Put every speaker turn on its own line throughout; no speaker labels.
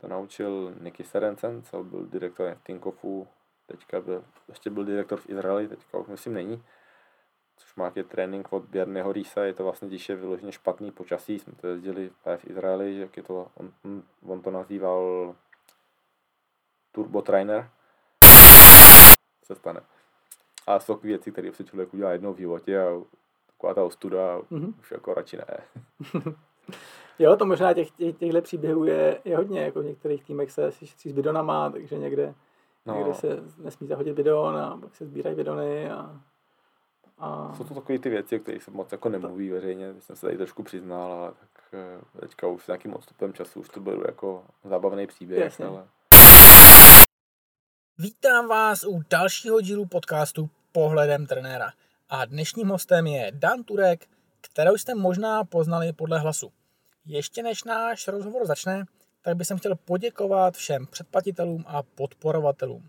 to naučil Nicky Serencen, co byl direktor Tinkofu, teďka byl, ještě byl direktor v Izraeli, teďka už myslím není, což má je trénink od Bjarnyho Rýsa, je to vlastně, když je vyloženě špatný počasí, jsme to jezdili v Izraeli, jak je to, on, on, on to nazýval Turbo Trainer, se stane. A jsou takové věci, které se člověk udělá jednou v životě a taková ta ostuda, mm-hmm. už jako radši ne.
jo, to možná těch, těch, těchto příběhů je, je hodně, jako v některých týmech se si s bidonama, takže někde, no. někde se nesmí zahodit bidon a pak se sbírají bidony a
a... Jsou to takové ty věci, o kterých se moc jako nemluví veřejně, jsem se tady trošku přiznal, ale tak eh, teďka už s nějakým odstupem času už to byl jako zábavný příběh, Jasně. ale...
Vítám vás u dalšího dílu podcastu Pohledem trenéra. A dnešním hostem je Dan Turek, kterou jste možná poznali podle hlasu. Ještě než náš rozhovor začne, tak bych chtěl poděkovat všem předplatitelům a podporovatelům.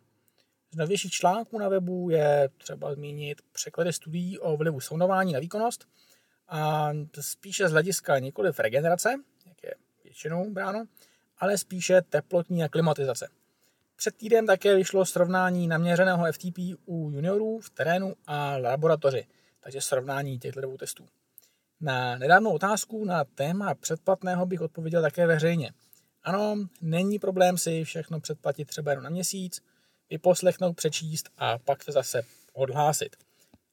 Z novějších článků na webu je třeba zmínit překlady studií o vlivu saunování na výkonnost a spíše z hlediska nikoli regenerace, jak je většinou bráno, ale spíše teplotní a klimatizace. Před týdem také vyšlo srovnání naměřeného FTP u juniorů v terénu a laboratoři, takže srovnání těchto dvou testů. Na nedávnou otázku na téma předplatného bych odpověděl také veřejně. Ano, není problém si všechno předplatit třeba jenom na měsíc, vyposlechnout, přečíst a pak se zase odhlásit.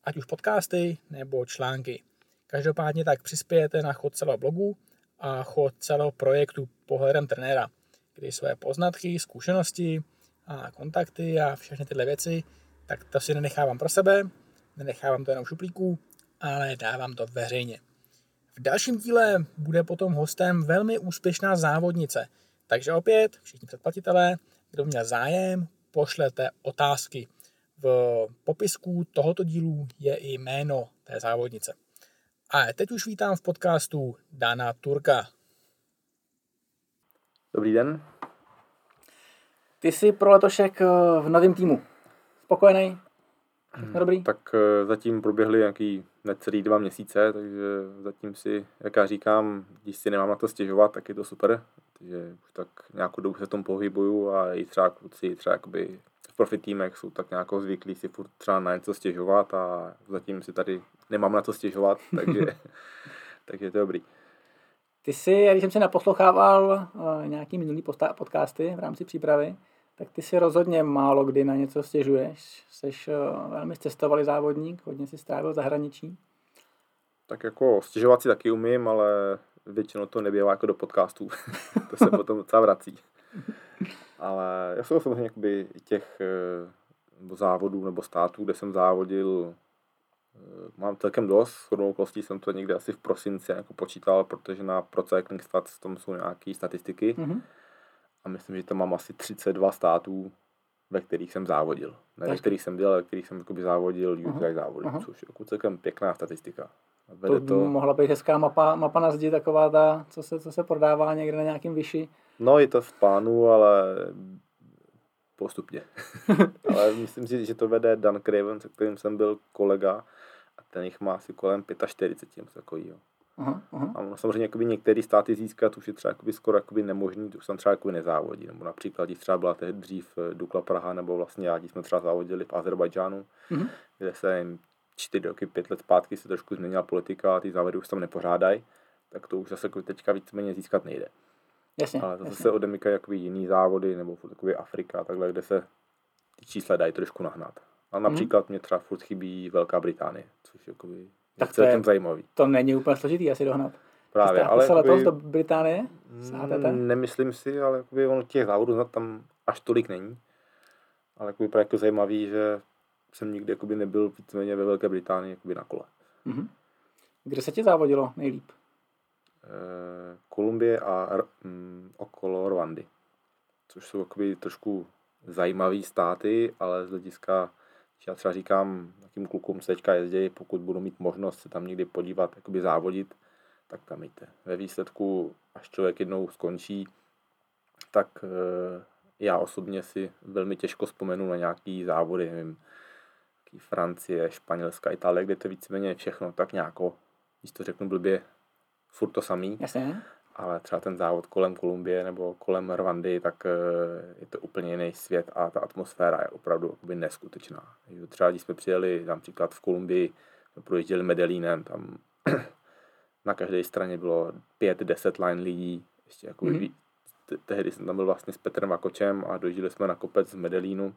Ať už podcasty nebo články. Každopádně tak přispějete na chod celého blogu a chod celého projektu pohledem trenéra, kdy své poznatky, zkušenosti a kontakty a všechny tyhle věci, tak to si nenechávám pro sebe, nenechávám to jenom v šuplíku, ale dávám to veřejně. V dalším díle bude potom hostem velmi úspěšná závodnice, takže opět všichni předplatitelé, kdo měl zájem, pošlete otázky. V popisku tohoto dílu je i jméno té závodnice. A teď už vítám v podcastu Dana Turka.
Dobrý den.
Ty jsi pro letošek eh, v novém týmu. Spokojený?
Hmm, dobrý? Tak eh, zatím proběhly nějaký necelý dva měsíce, takže zatím si, jak já říkám, když si nemám na to stěžovat, tak je to super. Takže už tak nějakou dobu se tom pohybuju a i třeba kluci třeba jakoby v profit týmech jsou tak nějak zvyklí si furt třeba na něco stěžovat a zatím si tady nemám na to stěžovat, takže, takže je to dobrý.
Ty jsi, když jsem si naposlouchával uh, nějaký minulý podcasty v rámci přípravy, tak ty si rozhodně málo kdy na něco stěžuješ. Jsi uh, velmi cestovali závodník, hodně si strávil zahraničí.
Tak jako stěžovat si taky umím, ale většinou to nebývá jako do podcastů. to se potom docela vrací. Ale já jsem samozřejmě jakoby těch nebo závodů nebo států, kde jsem závodil, eh, mám celkem dost. S chodnou okolností jsem to někde asi v prosinci jako počítal, protože na Pro Cycling Stats tam jsou nějaké statistiky. Mm-hmm. A myslím, že tam mám asi 32 států, ve kterých jsem závodil. Ne ve kterých jsem dělal, ve kterých jsem závodil, uh-huh. závodil, uh-huh. což je jako celkem pěkná statistika.
Vede to, to mohla být hezká mapa, mapa na zdi, taková ta, co se, co se prodává někde na nějakém vyši.
No, je to v plánu, ale postupně. ale myslím si, že to vede Dan Craven, se kterým jsem byl kolega a ten jich má asi kolem 45, něco takového. Aha, aha. A samozřejmě jakoby některé státy získat už je třeba jakoby skoro jakoby nemožný, už tam třeba jakoby nezávodí. Nebo například, když třeba byla tehdy dřív eh, Dukla Praha, nebo vlastně já, když jsme třeba závodili v Azerbajdžánu, mm-hmm. kde se jim čtyři roky, pět let zpátky se trošku změnila politika a ty závody už tam nepořádají, tak to už zase jako teďka víceméně získat nejde.
Jasně,
Ale zase jasně. se odemykají jakoby jiný závody, nebo takový Afrika, takhle, kde se ty čísla dají trošku nahnat. A například mm. mě třeba furt chybí Velká Británie, což je jakoby tak to je, zajímavý.
To není úplně složitý asi dohnat.
Právě, ale
se letos do Británie
mm, Nemyslím si, ale jakoby ono těch závodů tam až tolik není. Ale jakoby jako zajímavý, že jsem nikdy jakoby nebyl víceméně ve Velké Británii jakoby na kole. Mm-hmm.
Kde se ti závodilo nejlíp?
E, Kolumbie a mm, okolo Rwandy. Což jsou jakoby trošku zajímavé státy, ale z hlediska, já třeba říkám, jakým klukům se teďka jezdí, pokud budu mít možnost se tam někdy podívat, jakoby závodit, tak tam jděte. Ve výsledku, až člověk jednou skončí, tak e, já osobně si velmi těžko vzpomenu na nějaký závody, nevím, Francie, Španělska, Itálie, kde to víceméně všechno tak nějako, když to řeknu blbě, furt to samý.
Jasně.
Ale třeba ten závod kolem Kolumbie nebo kolem Rwandy, tak eh, je to úplně jiný svět a ta atmosféra je opravdu jakoby neskutečná. Třeba když jsme přijeli například v Kolumbii, projížděli Medellínem, tam na každé straně bylo pět, deset line lidí, ještě jako mm-hmm. tehdy jsem tam byl vlastně s Petrem Vakočem a dojížděli jsme na kopec z Medellínu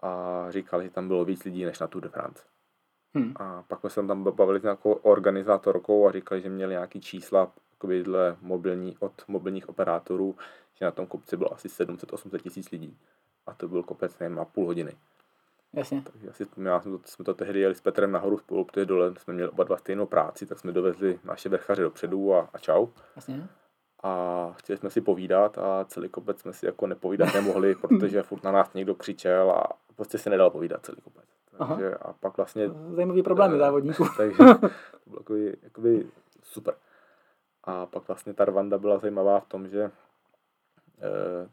a říkali, že tam bylo víc lidí než na Tour de France. Hmm. A pak jsme se tam bavili s nějakou organizátorkou a říkali, že měli nějaký čísla mobilní, od mobilních operátorů, že na tom kopci bylo asi 700-800 tisíc lidí. A to byl kopec, nevím, na půl hodiny.
Jasně.
Takže asi já jsme to, jsme to tehdy jeli s Petrem nahoru spolu, protože dole jsme měli oba dva stejnou práci, tak jsme dovezli naše vrchaře dopředu a, a čau.
Jasně.
A chtěli jsme si povídat a celý kopec jsme si jako nepovídat nemohli, protože furt na nás někdo křičel a prostě se nedal povídat celý kopec. Takže a pak vlastně...
Zajímavý problémy eh, závodníků.
takže to bylo jakoby, jakoby super. A pak vlastně ta Rwanda byla zajímavá v tom, že e,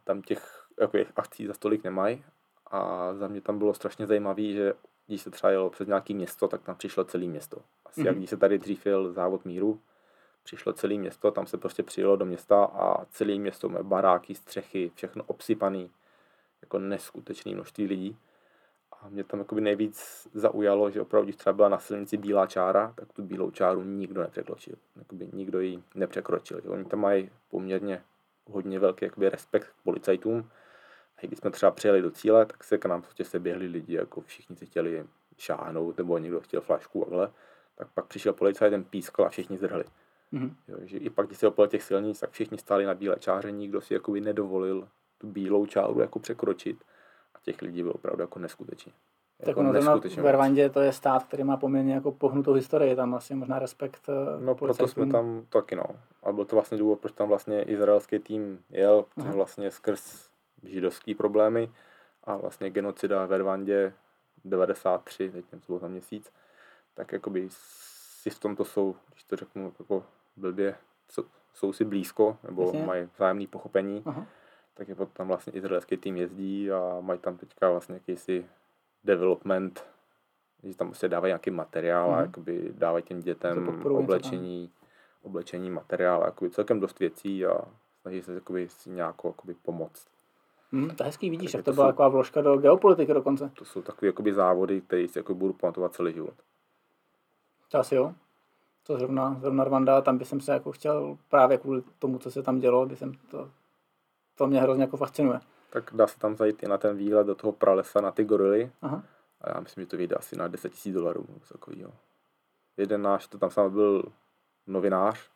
tam těch jako akcí za stolik nemají a za mě tam bylo strašně zajímavé, že když se třeba jelo přes nějaké město, tak tam přišlo celé město. Asi mm-hmm. jak mhm. když se tady dřív jel závod míru, přišlo celé město, tam se prostě přijelo do města a celé město má baráky, střechy, všechno obsypaný, jako neskutečné množství lidí. A mě tam jakoby nejvíc zaujalo, že opravdu, když třeba byla na silnici bílá čára, tak tu bílou čáru nikdo nepřekročil. Jakoby nikdo ji nepřekročil. Že oni tam mají poměrně hodně velký jakoby respekt k policajtům. A když jsme třeba přijeli do cíle, tak se k nám prostě se běhli lidi, jako všichni si chtěli šáhnout, nebo někdo chtěl flašku, ale tak pak přišel policajt, ten pískal a všichni zdrhli. Mm-hmm. Jo, že i pak, když se opěl těch silnic, tak všichni stáli na bílé čáře, nikdo si jakoby nedovolil tu bílou čáru jako překročit těch lidí bylo opravdu jako neskutečně.
Tak jako ono neskutečně v Rwandě to je stát, který má poměrně jako pohnutou historii, tam asi možná respekt
eh, No proto jsme tam taky no. A byl to vlastně důvod, proč tam vlastně izraelský tým jel, Aha. vlastně skrz židovský problémy a vlastně genocida ve Rwandě 93, teď nevím, co bylo za měsíc, tak jakoby si v tomto jsou, když to řeknu jako blbě, jsou si blízko, nebo Jasně. mají vzájemné pochopení. Aha tak je tam vlastně izraelský tým jezdí a mají tam teďka vlastně jakýsi development, že tam prostě dávají nějaký materiál mm-hmm. a mhm. jakoby dávají těm dětem oblečení, oblečení, materiál, jakoby celkem dost věcí a snaží se jakoby si nějak jakoby pomoct.
Mm, to hezký, vidíš, jak to, to byla jsou, taková vložka do geopolitiky dokonce.
To jsou takové jakoby závody, které si jako budu pamatovat celý život.
To asi jo. To zrovna, zrovna Rwanda, tam bych se jako chtěl právě kvůli tomu, co se tam dělo, by jsem to to mě hrozně jako fascinuje.
Tak dá se tam zajít i na ten výlet do toho pralesa na ty gorily. Aha. A já myslím, že to vyjde asi na 10 000 dolarů. Takovýho. Jeden náš, to tam sám byl novinář,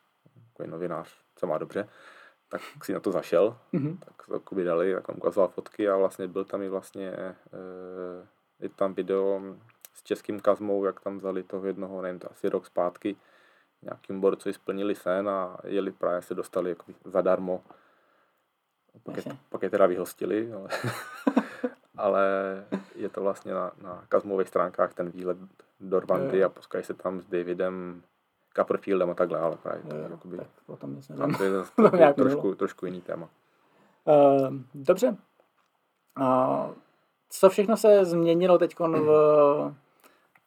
takový novinář, co má dobře, tak si na to zašel, mm-hmm. tak to jako dali, tak on ukazoval fotky a vlastně byl tam i vlastně, e, je tam video s českým kazmou, jak tam vzali toho jednoho, nevím, to asi rok zpátky, nějakým borcovi splnili sen a jeli právě se dostali jako zadarmo pak je, pak je teda vyhostili, ale, ale je to vlastně na, na Kazmových stránkách ten výlet do Rwandy a poskají se tam s Davidem Copperfieldem a takhle, ale právě to, jo, jakoby, tak o tom nic nevím. to je zase trošku, trošku, jiný téma.
Uh, dobře. Uh, co všechno se změnilo teď v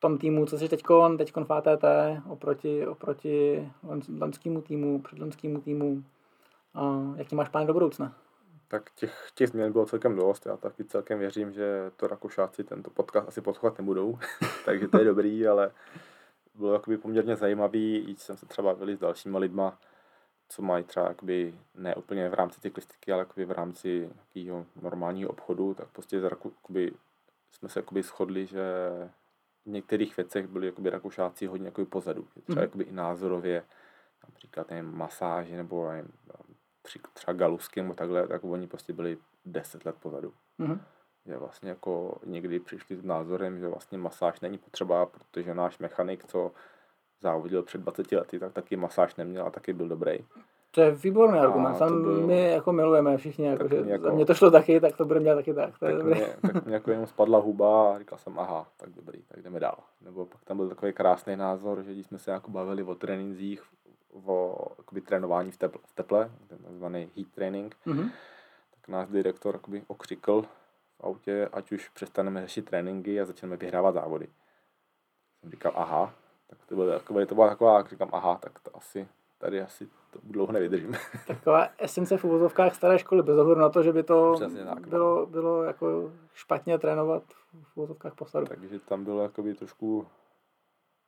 tom týmu, co si teď teďkon v ATT oproti, oproti lonskému týmu, předlonskému týmu? Uh, jaký máš plán do budoucna?
Tak těch, těch změn bylo celkem dost. Já taky celkem věřím, že to Rakušáci tento podcast asi poslouchat nebudou, takže to je dobrý, ale bylo jakoby poměrně zajímavý, i jsem se třeba bavili s dalšíma lidma, co mají třeba jakoby, ne úplně v rámci cyklistiky, ale jakoby v rámci nějakého normálního obchodu, tak prostě jakoby, jsme se jakoby shodli, že v některých věcech byli jakoby Rakušáci hodně jakoby pozadu. Třeba mm. jakoby i názorově, například nevím, masáže nebo nevím, třeba Galusky nebo takhle, tak oni prostě byli deset let pozadu. Mm-hmm. Že vlastně jako někdy přišli s názorem, že vlastně masáž není potřeba, protože náš mechanik, co závodil před 20 lety, tak taky masáž neměl a taky byl dobrý.
To je výborný argument, tam byl, my jako milujeme všichni, jako, že jako, mě to šlo taky, tak to bude měl taky tak. To
tak,
mě,
tak mě jako jenom spadla huba a říkal jsem, aha, tak dobrý, tak jdeme dál. Nebo pak tam byl takový krásný názor, že když jsme se jako bavili o trénincích o jakoby, trénování v teple, v teple ten takzvaný heat training, mm-hmm. tak náš direktor jakoby, okřikl v autě, ať už přestaneme řešit tréninky a začneme vyhrávat závody. Jsem říkal, aha, tak to bylo, takové, to byla taková, jak říkám, aha, tak to asi, tady asi to dlouho nevydržím.
Taková esence v uvozovkách staré školy, bez ohledu na to, že by to
Přesně tak, no.
bylo, bylo jako špatně trénovat v uvozovkách posadu.
Takže tam bylo jakoby trošku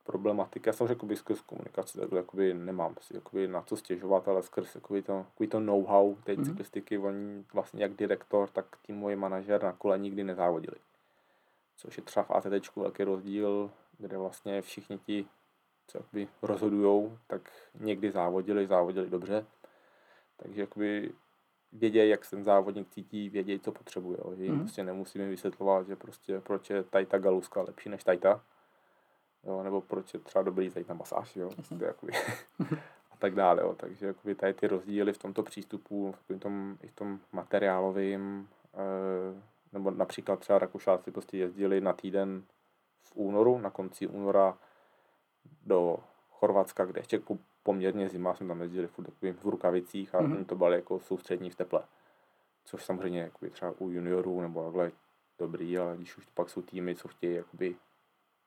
problematika. Já jsem řekl, že skrz komunikaci takhle jakoby nemám si jakoby na co stěžovat, ale skrz jakoby to, jakoby to know-how té
Mhm.
cyklistiky, oni vlastně jak direktor, tak týmový manažer na kole nikdy nezávodili. Což je třeba v ATT velký rozdíl, kde vlastně všichni ti, co jakoby rozhodujou, tak někdy závodili, závodili dobře. Takže jakoby vědějí, jak se ten závodník cítí, vědějí, co potřebuje. jo. Že jim
Mhm.
prostě nemusíme vysvětlovat, že prostě proč je tajta galuska lepší než tajta. Jo, nebo proč je třeba dobrý zajít na masáž, jo. To je jakoby, a tak dále, jo. Takže jakoby tady ty rozdíly v tomto přístupu, v tom, i v tom materiálovém, eh, nebo například třeba Rakušáci prostě jezdili na týden v únoru, na konci února do Chorvatska, kde ještě jako poměrně zima, jsme tam jezdili furt v rukavicích a
Mhm.
mm-hmm. to bylo jako soustřední v teple. Což samozřejmě jakoby třeba u juniorů nebo takhle dobrý, ale když už pak jsou týmy, co chtějí jakoby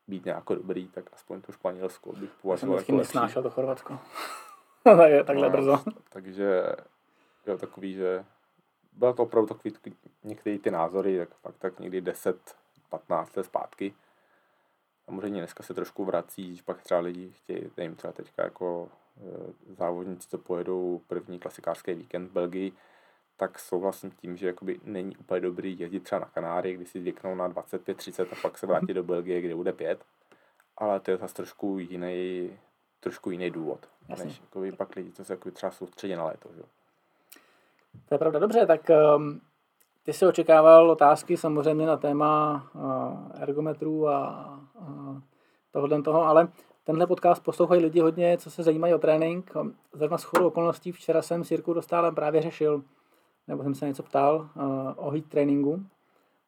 být nějak dobrý, tak aspoň to Španělsko bych
Já jsem
považoval
vždycky
jako lepší.
nesnášel to Chorvatsko. Je Takhle
No,
brzo.
Takže jo, takový, že bylo to opravdu takový, takový některé ty názory, tak fakt tak někdy 10, 15 let zpátky. Samozřejmě dneska se trošku vrací, když pak třeba lidi chtějí, nevím, třeba teďka jako e, závodníci, co pojedou první klasikářský víkend v Belgii, tak souhlasím tím, že jakoby není úplně dobrý jezdit třeba na Kanáry, kdy si zvyknou na 25-30 a pak se vrátit do Belgie, kde bude 5. Ale to je zase trošku jiný, trošku jiný důvod,
Jasně.
než jakoby pak lidi, co se jakoby třeba soustředí na léto. Že?
To je pravda, dobře, tak um, ty jsi očekával otázky samozřejmě na téma uh, ergometrů a uh, tohle toho, ale tenhle podcast poslouchají lidi hodně, co se zajímají o trénink. Zrovna shodou okolností včera jsem s Jirkou Dostálem právě řešil, nebo jsem se něco ptal uh, o heat tréninku.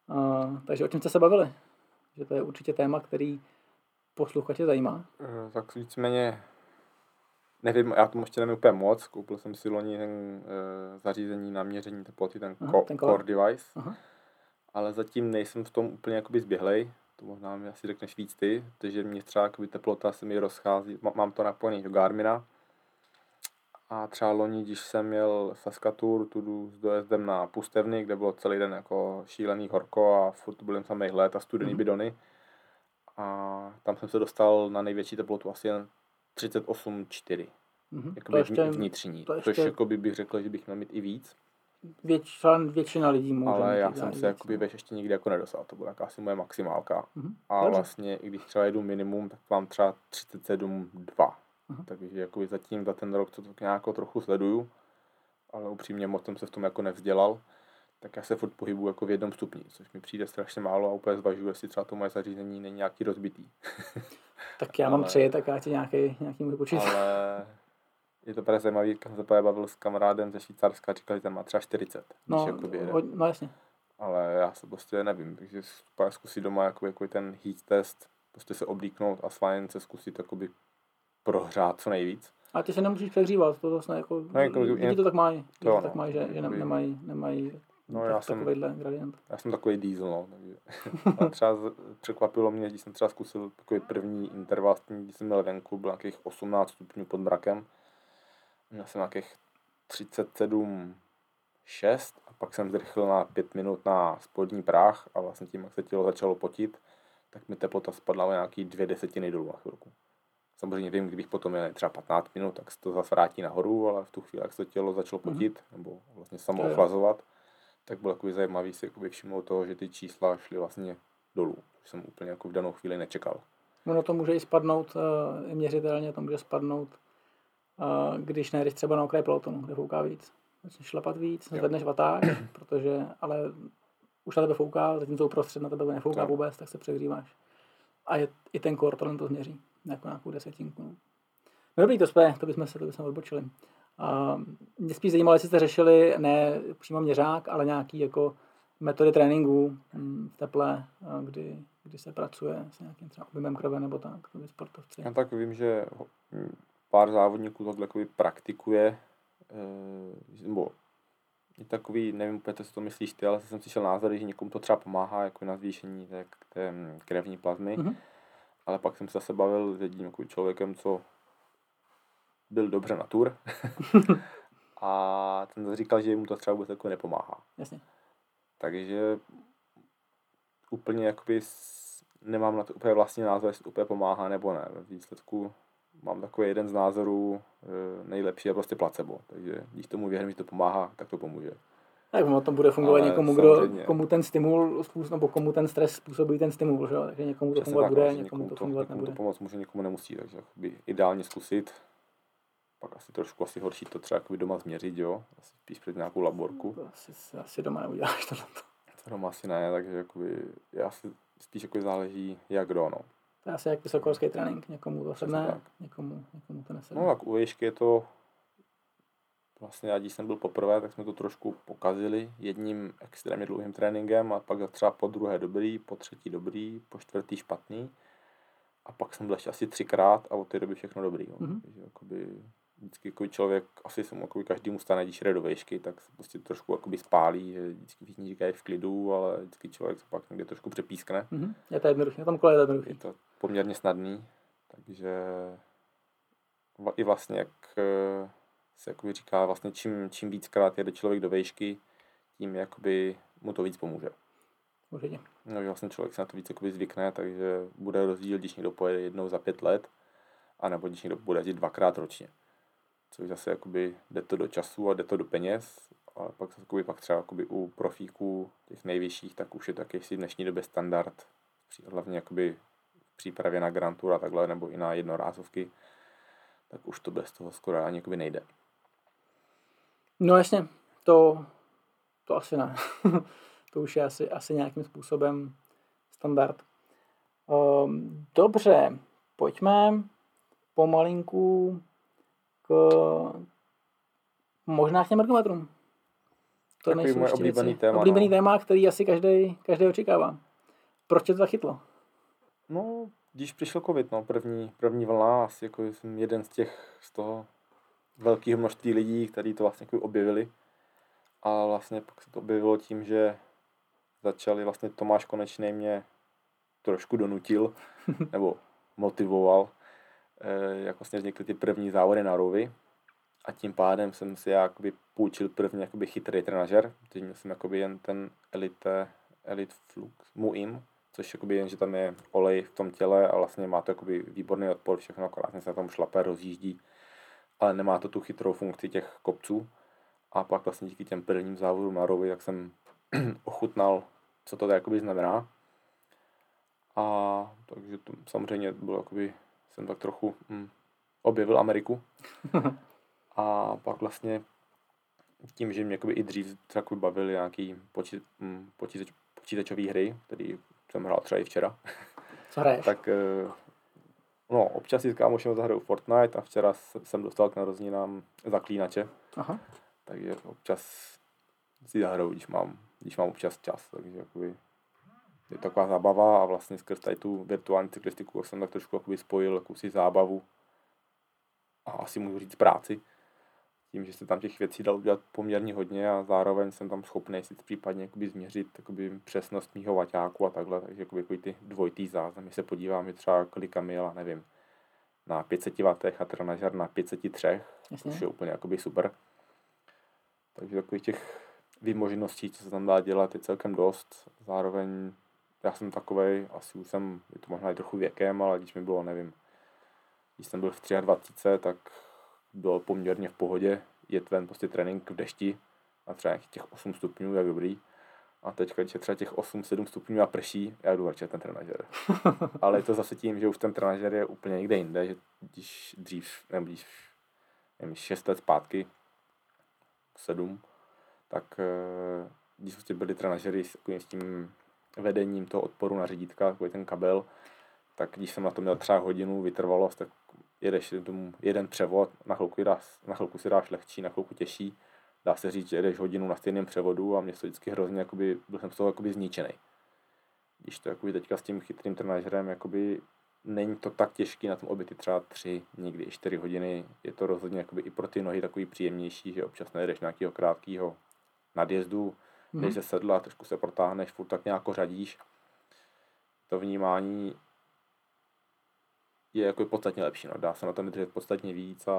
Uh, takže o čem jste se bavili? Že to je určitě téma, který posluchače zajímá.
Eh, Tak víceméně, nevím, já tomu ještě nevím úplně moc, koupil jsem si loni ten e, zařízení na měření teploty, ten,
Aha, ten
core,
Core.
device,
Aha.
ale zatím nejsem v tom úplně jakoby zběhlej, to možná mi asi řekneš víc ty, protože mě třeba jakoby teplota se mi rozchází, má- mám to napojený do Garmina a třeba loni, když jsem měl Saskatour, tu jdu s dojezdem na Pustevny, kde bylo celý den jako šílený horko a furt byl samý hled a studený
Mhm.
bidony. A tam jsem se dostal na největší teplotu asi jen 38,4.
Mhm. To
Jakoby
ještě
vnitřní.
to
Což
ještě-
jakoby bych řekl, že bych měl mít i víc.
věč, většina lidí může
ale já jsem
víc,
se jakoby
no.
veš ještě nikdy jako nedostal. To byla jakási moje maximálka.
Mhm.
A
Dobře.
vlastně, i když třeba jedu minimum, tak mám třeba 37,2.
Aha.
Takže jakoby zatím za ten rok to tak nějak trochu sleduju, ale upřímně moc jsem se v tom jako nevzdělal, tak já se furt pohybuju jako v jednom stupni, což mi přijde strašně málo a úplně zvažuji, jestli třeba to moje zařízení není nějaký rozbitý.
Tak já mám
ale-
tři, tak já ti nějaký, nějaký můžu počítat.
Ale je to právě zajímavý, když jsem se právě bavil s kamarádem ze Švýcarska, říkal, že ten má třeba 40, když
No,
jakoby
ho, no jasně.
ale já se prostě nevím, takže zkusit doma jako, jako ten heat test, prostě se oblíknout a fajn se zkusit jakoby prohřát co nejvíc.
A ty se nemusíš přehřívat, to zase jako,
No, jako-
lidi
jen-
to tak mají, to tak
no,
mají, že, že ne, nemají, nemají
No,
tak,
já jsem-
takovýhle gradient.
Já jsem takový diesel, no, takže a třeba z, překvapilo mě, když jsem třeba zkusil takový první interval, když jsem měl venku, byl nějakých 18 stupňů pod mrakem. Měl jsem nějakých 37 6 a pak jsem zrychlil na 5 minut na spodní práh a vlastně tím, jak se tělo začalo potit, tak mi teplota spadla o nějaký dvě desetiny dolů na chvilku. Samozřejmě vím, kdybych potom měl třeba 15 minut, tak se to zase vrátí nahoru, ale v tu chvíli, jak se to tělo začalo potit, nebo vlastně samo ochlazovat, tak bylo takový zajímavý si jakoby všimnout toho, že ty čísla šly vlastně dolů, což jsem úplně jako v danou chvíli nečekal.
Ono to může i spadnout, uh, měřitelně to může spadnout, uh, když nejdeš třeba na okraj pelotonu, kde fouká víc. Začneš šlapat víc,
Jo.
zvedneš vatáž, protože, ale už na tebe fouká, zatímco uprostřed na tebe nefouká
Tak.
vůbec, tak se přehříváš. A je, i ten kor tohle to změří, jako nějakou desetinku. No. No dobrý, to jsme, to bychom se, to bychom odbočili. Uh, mě spíš zajímalo, jestli jste řešili ne přímo měřák, ale nějaký jako metody tréninku hm, v teple, kdy, kdy se pracuje s nějakým třeba objemem krve nebo tak, to by sportovci.
Já tak vím, že ho- m, pár závodníků jakoby praktikuje, eh, nebo je takový, nevím úplně, co si to myslíš ty, ale jsem slyšel názory, že někomu to třeba pomáhá jako na zvýšení té, té mm, krevní plazmy,
Mhm.
Ale pak jsem se zase bavil s jedním jako člověkem, co byl dobře na tur. a ten říkal, že mu to třeba vůbec jako nepomáhá.
Jasně.
Takže úplně jakoby nemám na to úplně vlastní názor, jestli to úplně pomáhá nebo ne. V výsledku mám takový jeden z názorů, e, nejlepší je prostě placebo. Takže když tomu věřím, že to pomáhá, tak to pomůže.
Tak ono to bude fungovat Ale někomu, kdo, komu ten stimul, nebo komu ten stres způsobí ten stimul, že? takže někomu to fungovat tak, bude, někomu, někomu to fungovat
někomu
nebude.
to pomoct může, někomu nemusí, takže by ideálně zkusit. Pak asi trošku asi horší to třeba doma změřit, jo? Asi spíš před nějakou laborku.
To asi, asi doma neuděláš tohle.
To doma asi ne, takže jakoby, já si spíš jako záleží jak kdo, no.
To je asi jak vysokorský trénink, někomu to sedne, někomu, někomu to nesedne.
No tak u výšky je to vlastně já, když jsem byl poprvé, tak jsme to trošku pokazili jedním extrémně dlouhým tréninkem a pak třeba po druhé dobrý, po třetí dobrý, po čtvrtý špatný a pak jsem byl ještě asi třikrát a od té doby všechno dobrý. No. Mm-hmm. Takže jakoby, vždycky jako člověk, asi se mu každý mu stane, když jde do výšky, tak se prostě trošku jakoby spálí, že vždycky všichni říkají v klidu, ale vždycky člověk se pak někde trošku přepískne.
Mm-hmm. Je to jednoduché, tom kole je to jednoduché.
Je to poměrně snadný, takže i vlastně jak eh, se jakoby říká, vlastně čím, čím víckrát jede člověk do vejšky, tím jakoby mu to víc pomůže.
Určitě.
No, že vlastně člověk se na to víc jakoby zvykne, takže bude rozdíl, když někdo pojede jednou za pět let, anebo když někdo bude jezdit dvakrát ročně. Což zase jakoby jde to do času a jde to do peněz, ale pak, jakoby, pak třeba jakoby u profíků těch nejvyšších, tak už je to jakýsi v dnešní době standard, hlavně jakoby v přípravě na Grand Tour a takhle, nebo i na jednorázovky, tak už to bez toho skoro ani nejde.
No jasně, to, to asi ne. to už je asi, asi nějakým způsobem standard. Um, dobře, pojďme pomalinku k možná k těm ergometrům.
To Takový můj oblíbený věci. téma.
Oblíbený no. téma, který asi každý, každý očekává. Proč tě to chytlo?
No, když přišel covid, no, první, první vlna, asi jako jsem jeden z těch, z toho velkého množství lidí, kteří to vlastně objevili. A vlastně pak se to objevilo tím, že začali vlastně Tomáš Konečný mě trošku donutil, nebo motivoval, eh, jak vlastně vznikly ty první závody na rovy. A tím pádem jsem si jakoby půjčil první jakoby chytrý trenažer, teď měl jsem jakoby jen ten Elite, Elite Flux, Muim, což jakoby jen, že tam je olej v tom těle a vlastně má to jakoby výborný odpor, všechno akorát se na tom šlape, rozjíždí ale nemá to tu chytrou funkci těch kopců. A pak vlastně díky těm prvním závodům na rovy, jak jsem ochutnal, co to jakoby znamená. A takže to samozřejmě bylo jakoby, jsem tak trochu hm, objevil Ameriku. a pak vlastně tím, že mě jakoby i dřív takový bavili nějaký počít, hm, počítač, počítačové hry, který jsem hrál třeba i včera.
Co hraješ?
tak eh, No, občas si s kámošem zahraju Fortnite a včera jsem dostal k narozeninám zaklínače. Aha. Takže občas si zahraju, když mám, když mám občas čas. Takže jakoby je to taková zábava a vlastně skrz tady tu virtuální cyklistiku jsem tak trošku jakoby spojil jakousi zábavu a asi můžu říct práci. Tím, že se tam těch věcí dal udělat poměrně hodně a zároveň jsem tam schopný si případně jakoby změřit jakoby přesnost mýho vaťáku a takhle, takže jakoby, jakoby ty dvojitý záznamy se podívám, že třeba kolika mil, nevím, na 500 W a trenažer na 503, což je úplně jakoby super. Takže takových těch výmožností, co se tam dá dělat, je celkem dost. Zároveň já jsem takovej, asi už jsem, je to možná i trochu věkem, ale když mi bylo, nevím, když jsem byl v 23, tak bylo poměrně v pohodě jet ven prostě trénink v dešti a třeba těch 8 stupňů, jak dobrý. A teď, když je třeba těch 8-7 stupňů a prší, já jdu radši ten trenažer. Ale je to zase tím, že už ten trenažer je úplně někde jinde, že když dřív, nebo když, nevím, 6 let zpátky, 7, tak eh, když prostě byly trenažery s, s tím vedením toho odporu na řídítka, takový ten kabel, tak když jsem na to měl třeba hodinu vytrvalost, tak jedeš tomu jeden převod, na chvilku, dáš, na chvilku si dáš lehčí, na chvilku těžší, dá se říct, že jedeš hodinu na stejném převodu a mě to vždycky hrozně, jakoby, byl jsem z toho jakoby zničený. Když to jakoby teďka s tím chytrým trenažerem, jakoby není to tak těžký na tom obyty třeba tři, někdy čtyři hodiny. Je to rozhodně jakoby i pro ty nohy takový příjemnější, že občas nejedeš nějakého krátkého nadjezdu, mm-hmm. jdeš ze sedla, trošku se protáhneš, furt tak nějak řadíš. To vnímání je jako podstatně lepší. No. Dá se na tom držet podstatně víc a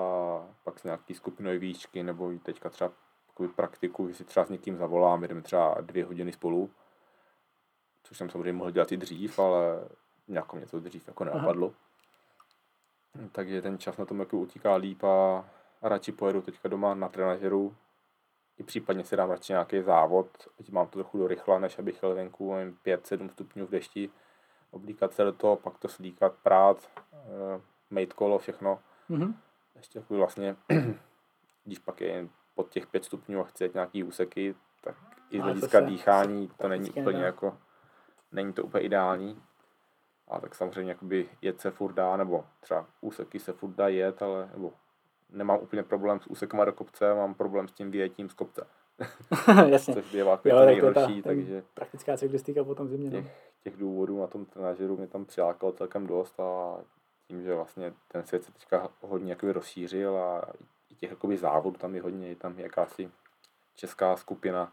pak se nějaký skupinové výšky nebo i teďka třeba praktiku, že si třeba s někým zavolám, jdeme třeba dvě hodiny spolu, což jsem samozřejmě mohl dělat i dřív, ale nějak mě to dřív jako nenapadlo. Aha. Takže ten čas na tom jako utíká líp a radši pojedu teďka doma na trenažeru, i případně si dám radši nějaký závod, ať mám to trochu do rychla, než abych jel venku 5-7 stupňů v dešti, oblíkat se do toho, pak to slíkat, prát, uh, mít kolo, všechno. Mm-hmm. Ještě jako vlastně, když pak je pod těch 5 stupňů a chce nějaký úseky, tak i z hlediska dýchání to není úplně jako, není to úplně ideální. A tak samozřejmě jakoby jet se furt dá, nebo třeba úseky se furt dá jet, ale nebo nemám úplně problém s úsekama do kopce, mám problém s tím vyjetím z kopce.
Jasně.
Což bývá jako jo, nejhorší, ta, takže...
Praktická cyklistika potom zimě.
Těch, těch důvodů na tom trenažeru mě tam přilákalo celkem dost a tím, že vlastně ten svět se teďka hodně jakoby rozšířil a i těch jakoby závodů tam je hodně, je tam jakási česká skupina,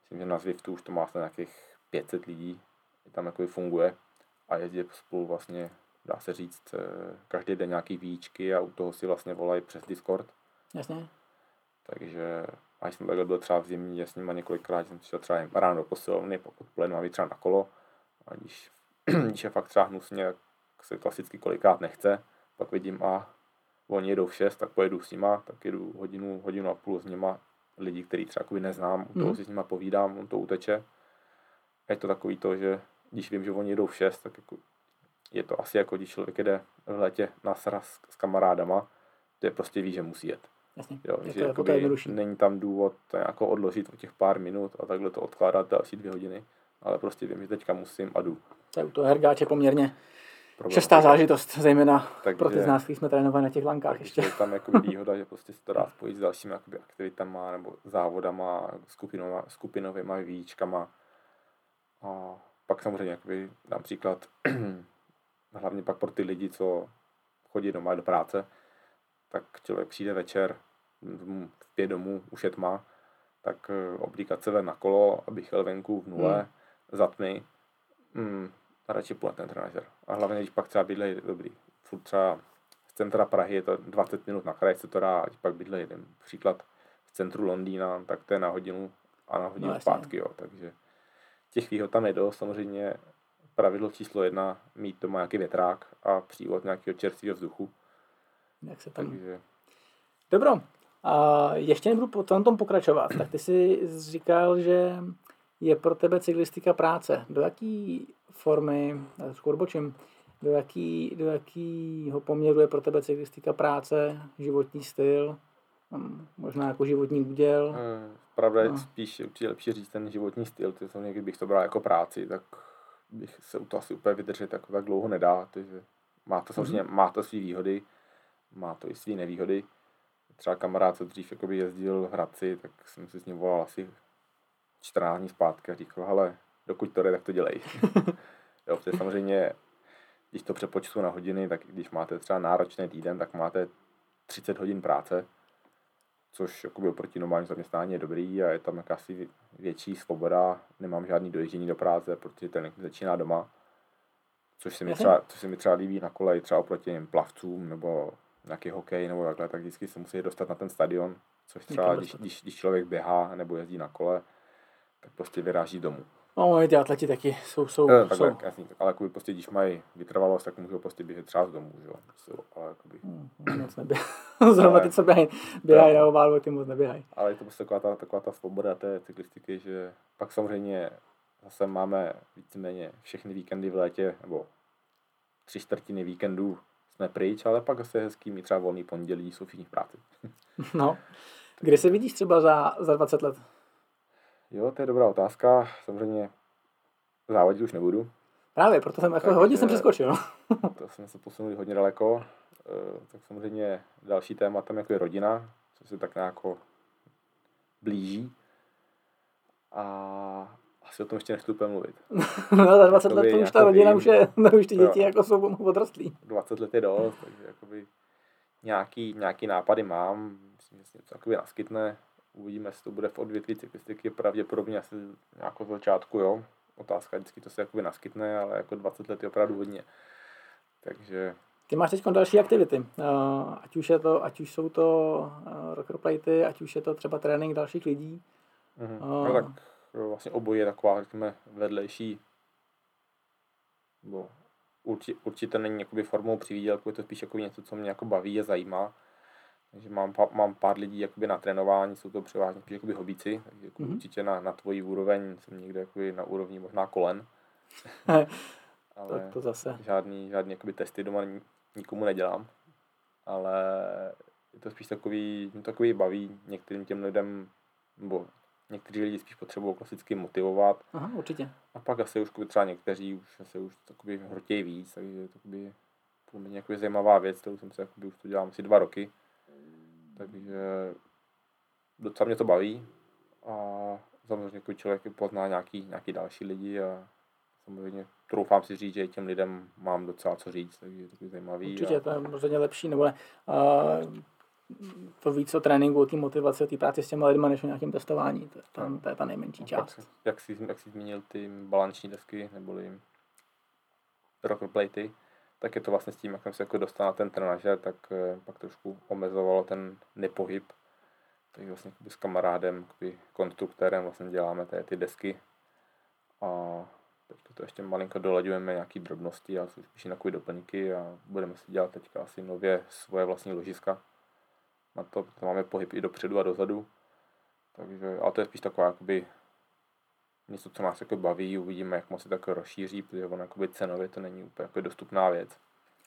myslím, že na Zwiftu už to má nějakých 500 lidí, tam jakoby funguje a jezdí spolu vlastně dá se říct, eh, každý den nějaký výčky a u toho si vlastně volají přes Discord.
Jasně.
Takže a jsem takhle byl třeba v zimě, že s nima několikrát jsem šel třeba ráno do posilovny, pokud odpoledne mám třeba na kolo. A když, když je fakt třeba hnusně, tak se klasicky kolikrát nechce, pak vidím, a oni jedou v 6, tak pojedu s nima, tak jedu hodinu, hodinu a půl s nima, lidi, který třeba neznám, u toho mm. si s nima povídám, on to uteče. A je to takový to, že když vím, že oni jedou v 6, tak jako je to asi jako když člověk jede v létě na sraz s kamarádama, to je prostě ví, že musí jet.
Jasně,
jo, je že to jako není tam důvod to jako odložit o těch pár minut a takhle to odkládat další dvě hodiny, ale prostě vím, že teďka musím a jdu.
To je u toho hergáče poměrně Problém. šestá zážitost, zejména takže, pro ty z nás, kteří jsme trénovali na těch lankách ještě.
Je tam jako výhoda, že prostě se to dá spojit s dalšími jakoby, aktivitama nebo závodama, skupinova, skupinovými výčkama. A pak samozřejmě jakoby, například hlavně pak pro ty lidi, co chodí doma do práce, tak člověk přijde večer v pět domů, už je tma, tak eh, oblíkat se ven na kolo, abych jel venku v nule, hmm. Za tmy, hmm, a radši půjde ten trenažer. A hlavně, když pak třeba bydlej dobrý, furt třeba z centra Prahy je to 20 minut na kraj, se to dá, když pak bydlej jeden příklad v centru Londýna, tak to je na hodinu a na hodinu no, zpátky, jo, takže těch výhod tam je dost, samozřejmě pravidlo číslo jedna, mít doma nějaký větrák a přívod nějakého čerstvého vzduchu.
Jak se tam... Takže... Dobro, a ještě nebudu po tom pokračovat, tak ty jsi říkal, že je pro tebe cyklistika práce. Do jaký formy, trošku odbočím, do, jaký, do jakýho poměru je pro tebe cyklistika práce, životní styl, hm, možná jako životní úděl?
Hmm, pravda je no. spíš určitě lepší říct ten životní styl, to samozřejmě, kdybych to bral jako práci, tak bych se u toho asi úplně vydržet jako tak dlouho nedá, takže má to samozřejmě, mm-hmm. má to své výhody, má to i své nevýhody. Třeba kamarád, co dřív jakoby jezdil v Hradci, tak jsem si s ním volal asi 14 dní zpátky a říkal, hele, dokud to jde, tak to dělej. jo, protože samozřejmě, když to přepočtu na hodiny, tak když máte třeba náročný týden, tak máte 30 hodin práce, což jakoby oproti normálním zaměstnání je dobrý a je tam jakási větší svoboda, nemám žádný dojíždění do práce, protože ten začíná doma, což se mi třeba, což se mi třeba líbí na koleji, třeba oproti plavcům nebo nějaký hokej nebo takhle, tak vždycky se musí dostat na ten stadion, což třeba když, když, když člověk běhá nebo jezdí na kole, tak prostě vyráží domů.
No, ty atleti taky jsou, jsou,
no, takhle, jsou. Jasný, ale jakoby prostě, když mají vytrvalost, tak můžou prostě běžet třeba z domu, jo. Jsou, ale jakoby...
Hmm, moc neběhají. Zrovna ty, co běhají, běhají na oválu, ty moc neběhají.
Ale je to prostě taková ta, taková ta svoboda té cyklistiky, že pak samozřejmě zase máme víceméně všechny víkendy v létě, nebo tři čtvrtiny víkendů jsme pryč, ale pak zase je hezký mít třeba volný pondělí, jsou všichni v práci.
no. Kde se vidíš třeba za, za 20 let?
Jo, to je dobrá otázka. Samozřejmě závodit už nebudu.
Právě, proto jsem jako hodně jsem přeskočil.
to jsme se posunuli hodně daleko. Eh, tak samozřejmě další téma tam jako je rodina, co se tak nějak blíží. A asi o tom ještě nechci úplně mluvit.
no za 20 let to už ta rodina už je, no, už ty děti jo, jako jsou odrostlí.
20 let je dost, takže jakoby nějaký, nějaký nápady mám, myslím, že se něco jakoby naskytne, Uvidíme, jestli to bude v odvětví cyklistiky, pravděpodobně asi jako z začátku, jo. Otázka vždycky to se jakoby naskytne, ale jako 20 let je opravdu hodně. Takže...
Ty máš teď další aktivity, uh, ať už, je to, ať už jsou to uh, rockerplatey, ať už je to třeba trénink dalších lidí.
Mm-hmm. Uh, no tak vlastně obojí je taková, řekněme, vedlejší, bo určitě, určitě není jakoby formou přivídělku, je to spíš jako něco, co mě jako baví a zajímá. Takže mám, mám pár lidí jakoby na trénování, jsou to převážně jakoby hobíci, takže jako mm-hmm. určitě na, na tvojí úroveň jsem někde jakoby na úrovni možná kolen.
ale tak to zase.
Žádný, žádný jakoby testy doma nikomu nedělám. Ale je to spíš takový, mě takový baví některým těm lidem, nebo někteří lidi spíš potřebují klasicky motivovat.
Aha, určitě.
A pak asi už třeba někteří už asi už takový hrotějí víc, takže je to takový poměrně zajímavá věc, kterou jsem se jakoby, už to dělám asi dva roky. Takže docela mě to baví a samozřejmě člověk pozná nějaký, nějaký další lidi a samozřejmě troufám si říct, že těm lidem mám docela co říct, takže je to zajímavý.
Určitě, a... to je rozhodně lepší, nebo ne, uh, to víc o tréninku, o té motivaci, o té práci s těmi lidmi, než o nějakém testování. To je, tam, to je ta nejmenší část.
Jak, jak, jsi, jak jsi zmínil ty balanční desky, neboli rockerplatey, tak je to vlastně s tím, jak jsem se jako dostal na ten trenažer, tak eh, pak trošku omezovalo ten nepohyb. Takže vlastně s kamarádem, konstruktérem vlastně děláme tady ty desky. A teď to ještě malinko dolaďujeme nějaký drobnosti a jsou spíš takové doplňky a budeme si dělat teďka asi nově svoje vlastní ložiska. Na to, to máme pohyb i dopředu a dozadu. Takže, ale to je spíš taková jakoby něco, co nás jako baví, uvidíme, jak moc se to jako rozšíří, protože ono jakoby cenově to není úplně jako dostupná věc.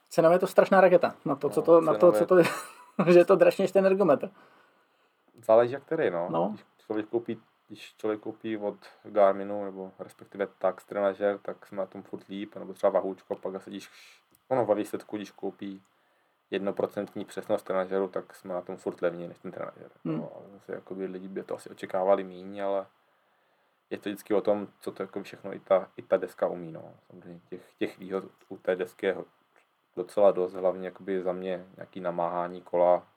Cenově je to strašná raketa, na to, co to, cenově... na to, co to je, že je to dražší než ten ergometr.
Záleží jak který, no. no. Když člověk koupí když člověk koupí od Garminu, nebo respektive Tax trenažer, tak jsme na tom furt líp, nebo třeba vahoučko, pak asi když, ono ve výsledku, když koupí jednoprocentní přesnost trenažeru, tak jsme na tom furt levněji než ten trenažer. Hmm. No, ale zase jakoby lidi by to asi očekávali míň, ale je to vždycky o tom, co to jako všechno i ta, i ta deska umí. No. Samozřejmě těch, těch výhod u té desky je docela dost, hlavně jakoby za mě nějaký namáhání kola,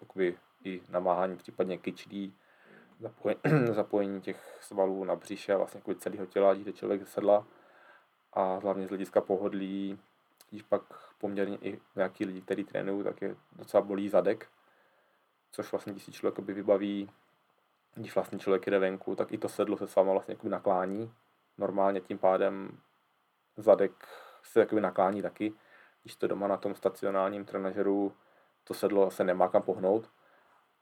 jakoby i namáhání případně kyčlí, zapojení, zapojení těch svalů na břiše, vlastně jako celého těla, když člověk sedla a hlavně z hlediska pohodlí, když pak poměrně i nějaký lidi, kteří trénují, tak je docela bolí zadek, což vlastně když si člověk vybaví, když vlastně člověk jde venku, tak i to sedlo se s váma vlastně naklání. Normálně tím pádem zadek se jakoby naklání taky. Když to doma na tom stacionálním trenažeru, to sedlo se nemá kam pohnout,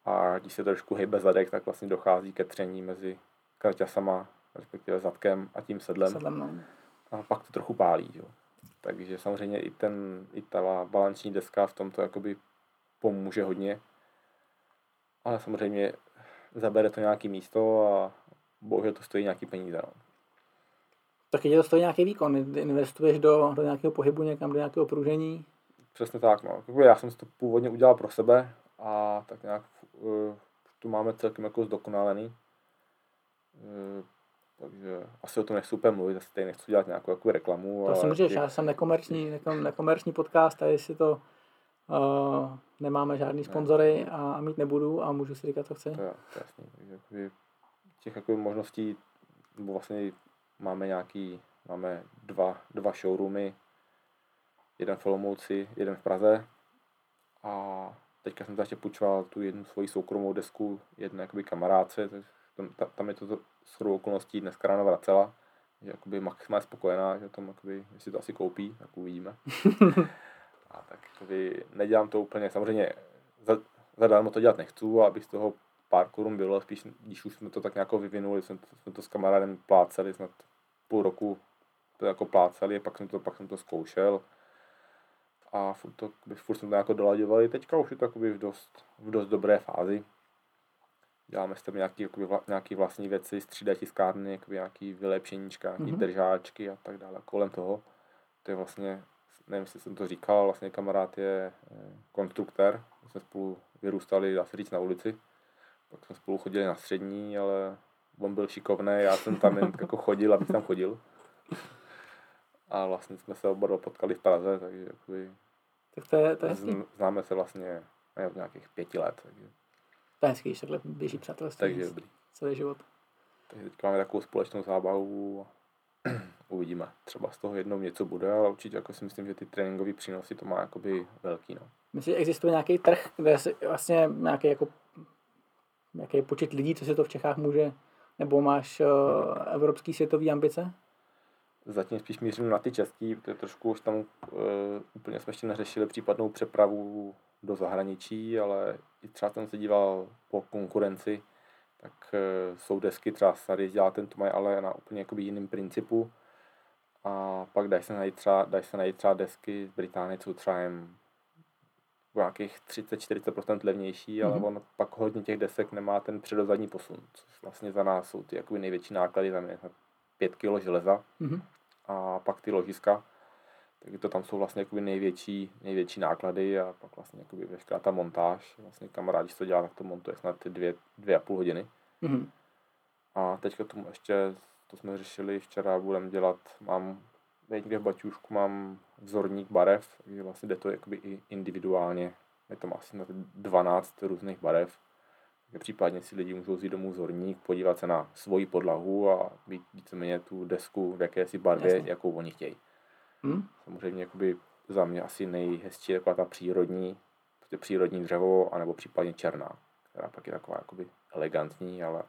a když se trošku hejbe zadek, tak vlastně dochází ke tření mezi kraťasama, respektive zadkem a tím sedlem. sedlem no. A pak to trochu pálí. Jo. Takže samozřejmě i, ten, i ta balanční deska v tomto jakoby pomůže hodně. Ale samozřejmě zabere to nějaký místo a bohužel to stojí nějaký peníze. No.
Taky to stojí nějaký výkon. Investuješ do, do nějakého pohybu někam, do nějakého pružení?
Přesně tak. No. Já jsem to původně udělal pro sebe a tak nějak uh, tu máme celkem jako zdokonalený. Uh, takže asi o tom nechci úplně mluvit, asi tady nechci dělat nějakou jako reklamu.
To si můžeš, těch... já jsem nekomerční, nekom, nekomerční podcast a jestli to uh, nemáme žádný sponzory a, a mít nebudu a můžu si říkat, co chci.
To, je, to jasný, takže jakoby, těch jako možností, nebo vlastně máme nějaký, máme dva, dva showroomy, jeden v Olomouci, jeden v Praze a teďka jsem ještě půjčoval tu jednu svoji soukromou desku jedné jakoby kamarádce, tam, tam je to s okolností dneska ráno vracela, že jakoby maximálně spokojená, že tam jakoby, jestli to asi koupí, tak uvidíme. a tak jakoby, nedělám to úplně, samozřejmě za, zadarmo to dělat nechci, abych z toho pár korun bylo, spíš když už jsme to tak nějak vyvinuli, jsme to, jsme to s kamarádem pláceli, snad půl roku to jako pláceli, pak jsem to, pak jsem to zkoušel, a furt, to, furt jsme to jako dolaďovali. Teďka už je to v dost, v dost dobré fázi. Děláme s tím nějaký, jakoby, vla, nějaký vlastní věci, 3D tiskárny, nějaký vylepšeníčka, nějaký mm-hmm. držáčky a tak dále. Kolem toho, to je vlastně, nevím, jestli jsem to říkal, vlastně kamarád je eh, konstruktér. My jsme spolu vyrůstali, dá se říct, na ulici. Pak jsme spolu chodili na střední, ale on byl šikovný, já jsem tam jen jako chodil, abych tam chodil. A vlastně jsme se oba dva potkali v Praze, takže jakoby,
tak to je, to je hezký.
Známe se vlastně od nějakých pěti let. Takže.
To je hezký, že takhle běží přátelství.
Takže dobrý.
Celý život.
Takže teď máme takovou společnou zábavu uvidíme. Třeba z toho jednou něco bude, ale určitě jako si myslím, že ty tréninkové přínosy to má jakoby velký. No.
Myslíš, že existuje nějaký trh, kde si vlastně nějaký jako nějaký počet lidí, co se to v Čechách může, nebo máš uh, evropský světový ambice?
Zatím spíš mířím na ty český, protože trošku už tam uh, úplně jsme ještě neřešili případnou přepravu do zahraničí, ale i třeba jsem se díval po konkurenci, tak uh, jsou desky, třeba tady dělá ten to mají ale na úplně jakoby jiným principu. A pak dají se najít třeba, dají se najít třeba desky z Británie, jsou třeba jen nějakých 30-40% levnější, ale mm-hmm. on pak hodně těch desek nemá ten předozadní posun, což vlastně za nás jsou ty jakoby největší náklady, tam je 5 kg železa mm-hmm. a pak ty ložiska, takže to tam jsou vlastně jakoby největší, největší náklady a pak vlastně jakoby veškerá ta montáž, vlastně kamarád, když to dělá, tak to montuje snad ty dvě, dvě a půl hodiny. Mm-hmm. A teďka tomu ještě, to jsme řešili včera, budeme dělat, mám někde v Baťušku mám vzorník barev, takže vlastně jde to jakoby i individuálně. Je to asi na 12 různých barev. Takže případně si lidi můžou vzít domů vzorník, podívat se na svoji podlahu a být víceméně tu desku v jakési barvě, Jasně. jakou oni chtějí. Hmm? Samozřejmě jakoby za mě asi nejhezčí je taková ta přírodní, prostě přírodní dřevo, anebo případně černá, která pak je taková jakoby elegantní, ale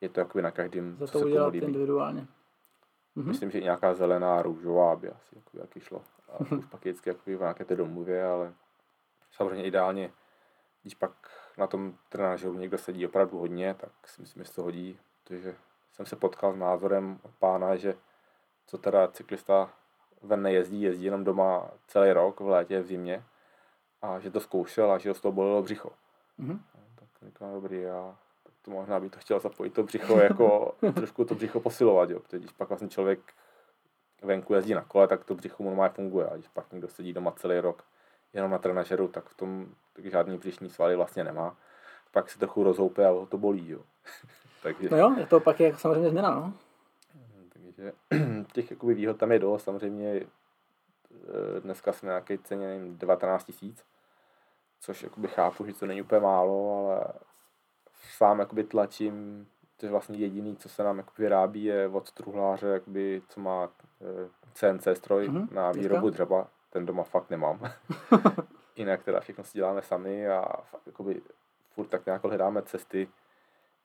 je to jakoby na každém,
Za to co se udělat individuálně.
Mm-hmm. Myslím, že nějaká zelená, růžová by asi jako, jaký šlo. A mm-hmm. už pak je vždycky jako v nějaké té domluvě, ale samozřejmě ideálně, když pak na tom trenážeru někdo sedí opravdu hodně, tak si myslím, že se to hodí, protože jsem se potkal s názorem od pána, že co teda cyklista ven nejezdí, jezdí jenom doma celý rok, v létě, v zimě, a že to zkoušel a že ho z toho bolelo břicho. Mm-hmm. Tak říkám, dobrý, já to možná by to chtěl zapojit to břicho, jako trošku to břicho posilovat, jo, protože když pak vlastně člověk venku jezdí na kole, tak to břicho mu normálně funguje, a když pak někdo sedí doma celý rok jenom na trenažeru, tak v tom tak žádný břišní svaly vlastně nemá. Pak se trochu rozhoupe a ho to bolí, jo.
Takže... No jo, je to pak je samozřejmě změna, no.
Takže těch jakoby výhod tam je dost, samozřejmě eh, dneska jsme nějaké ceně, nevím, 19 tisíc, což jakoby chápu, že to není úplně málo, ale sám jakoby tlačím, to je vlastně jediný, co se nám jakoby vyrábí, je od truhláře, jakoby, co má eh, CNC stroj mm-hmm, na výrobu dřeba. Ten doma fakt nemám. Jinak teda všechno si děláme sami a fakt, jakoby, furt tak nějak hledáme cesty,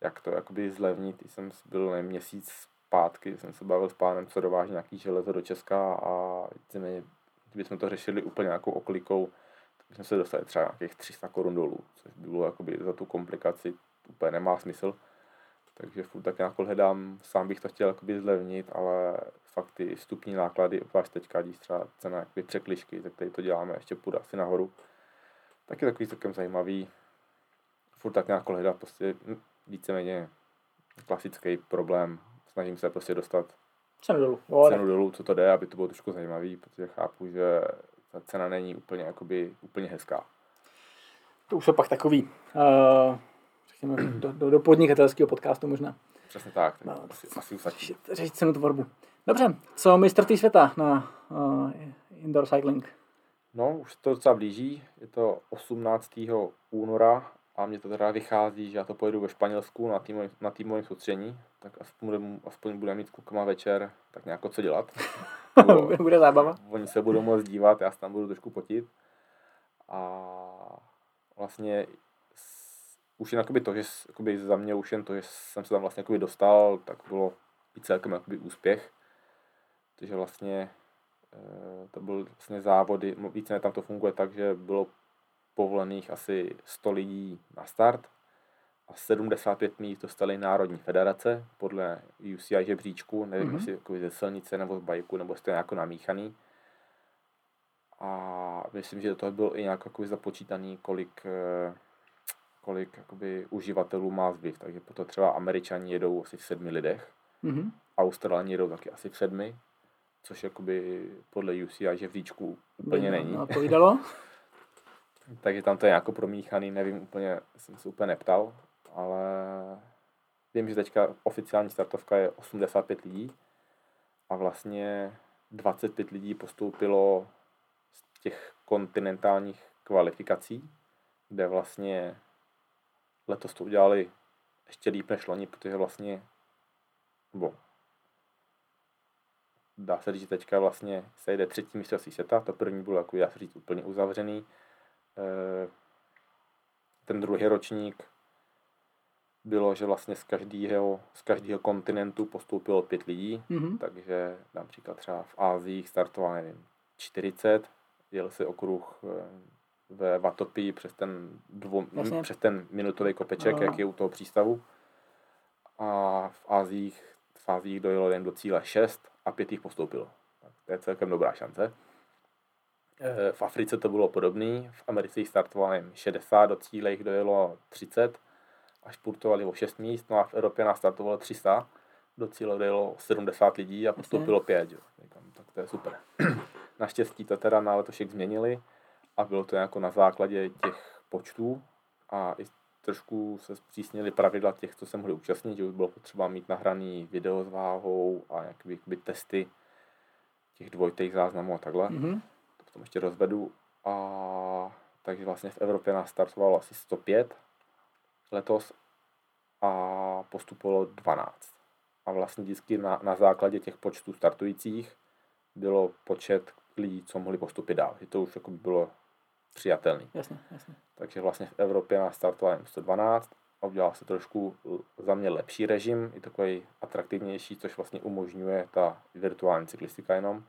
jak to jakoby zlevnit. Jsem byl nevím, měsíc zpátky, jsem se bavil s pánem, co dováží nějaký železo do Česka a kdybychom to řešili úplně nějakou oklikou, tak jsme se dostali třeba nějakých 300 korun dolů, což by bylo jakoby za tu komplikaci úplně nemá smysl. Takže furt tak nějak hledám, sám bych to chtěl jakoby zlevnit, ale fakt ty vstupní náklady, obzvlášť teďka, když třeba cena jakoby překlišky, ze které to děláme, ještě půjde asi nahoru, tak je takový celkem zajímavý. Furt tak nějak hledat prostě víceméně klasický problém. Snažím se prostě dostat
cenu dolů.
cenu dolů, co to jde, aby to bylo trošku zajímavý, protože chápu, že ta cena není úplně, jakoby, úplně hezká.
To už je pak takový uh řekněme, do, do, do podnikatelského podcastu možná.
Přesně tak, tak no, asi, asi
řešit, řešit cenu tvorbu. Dobře, co mistrovství světa na uh, indoor cycling?
No, už to docela blíží, je to 18. února a mě to teda vychází, že já to pojedu ve Španělsku na, týmovém, na týmovém soustředění, tak aspoň, budem, aspoň budeme mít s klukama večer tak nějak co dělat.
Bude zábava.
Oni se budou moct dívat, já se tam budu trošku potit. A vlastně už jen jakoby to, že jakoby za mě už jen to, že jsem se tam vlastně jakoby dostal, tak bylo i celkem jakoby úspěch. Takže vlastně eh, to byl vlastně závody, více tam to funguje tak, že bylo povolených asi 100 lidí na start a 75 míst dostali Národní federace podle UCI žebříčku, nevím, mm-hmm. jestli jako ze silnice nebo z bajku, nebo jste jako namíchaný. A myslím, že do toho byl i nějak jako započítaný, kolik eh, kolik jakoby, uživatelů má zbyv. Takže proto třeba američani jedou asi v sedmi lidech, mm-hmm. Australani jedou taky asi v sedmi, což jakoby podle UCI žebříčku úplně By, není.
Odpovídalo?
Takže tam to je jako promíchaný, nevím úplně, jsem se úplně neptal, ale vím, že teďka oficiální startovka je 85 lidí a vlastně 25 lidí postoupilo z těch kontinentálních kvalifikací, kde vlastně letos to udělali ještě líp než loni, protože vlastně, nebo dá se říct, že teďka vlastně se jde třetí mistrovství světa, to první bylo, jako dá se říct, úplně uzavřený. Eh, ten druhý ročník bylo, že vlastně z každého, z každého kontinentu postoupilo pět lidí,
Mhm.
takže například třeba v Ázii startoval, nevím, 40, jel si okruh eh, ve Vatopii přes ten, dvou,
Jasně.
přes ten minutový kopeček,
No.
jak je u toho přístavu. A v Ázích, v Ázích dojelo jen do cíle 6 a pět jich postoupilo. Tak to je celkem dobrá šance. Eh, V Africe to bylo podobné, v Americe jich startovalo jen 60, do cíle jich dojelo 30 a špurtovali o 6 míst, no a v Evropě nás startovalo 300, do cíle dojelo 70 lidí a postoupilo 5, jo. Tak to je super. Naštěstí to teda na letošek změnili a bylo to jako na základě těch počtů a i trošku se zpřísnili pravidla těch, co se mohli účastnit, že už bylo potřeba mít nahraný video s váhou a jakoby, jakoby testy těch dvojitých záznamů a takhle
Mhm.
to potom ještě rozvedu. A takže vlastně v Evropě nás startovalo asi 105 letos a postupovalo 12. A vlastně vždycky na, na základě těch počtů startujících bylo počet lidí, co mohli postupit dál. Že to už jako bylo přijatelný.
Jasně, jasně.
Takže vlastně v Evropě nás startovalo jen 112 a udělal se trošku l- za mě lepší režim, i takový atraktivnější, což vlastně umožňuje ta virtuální cyklistika jenom.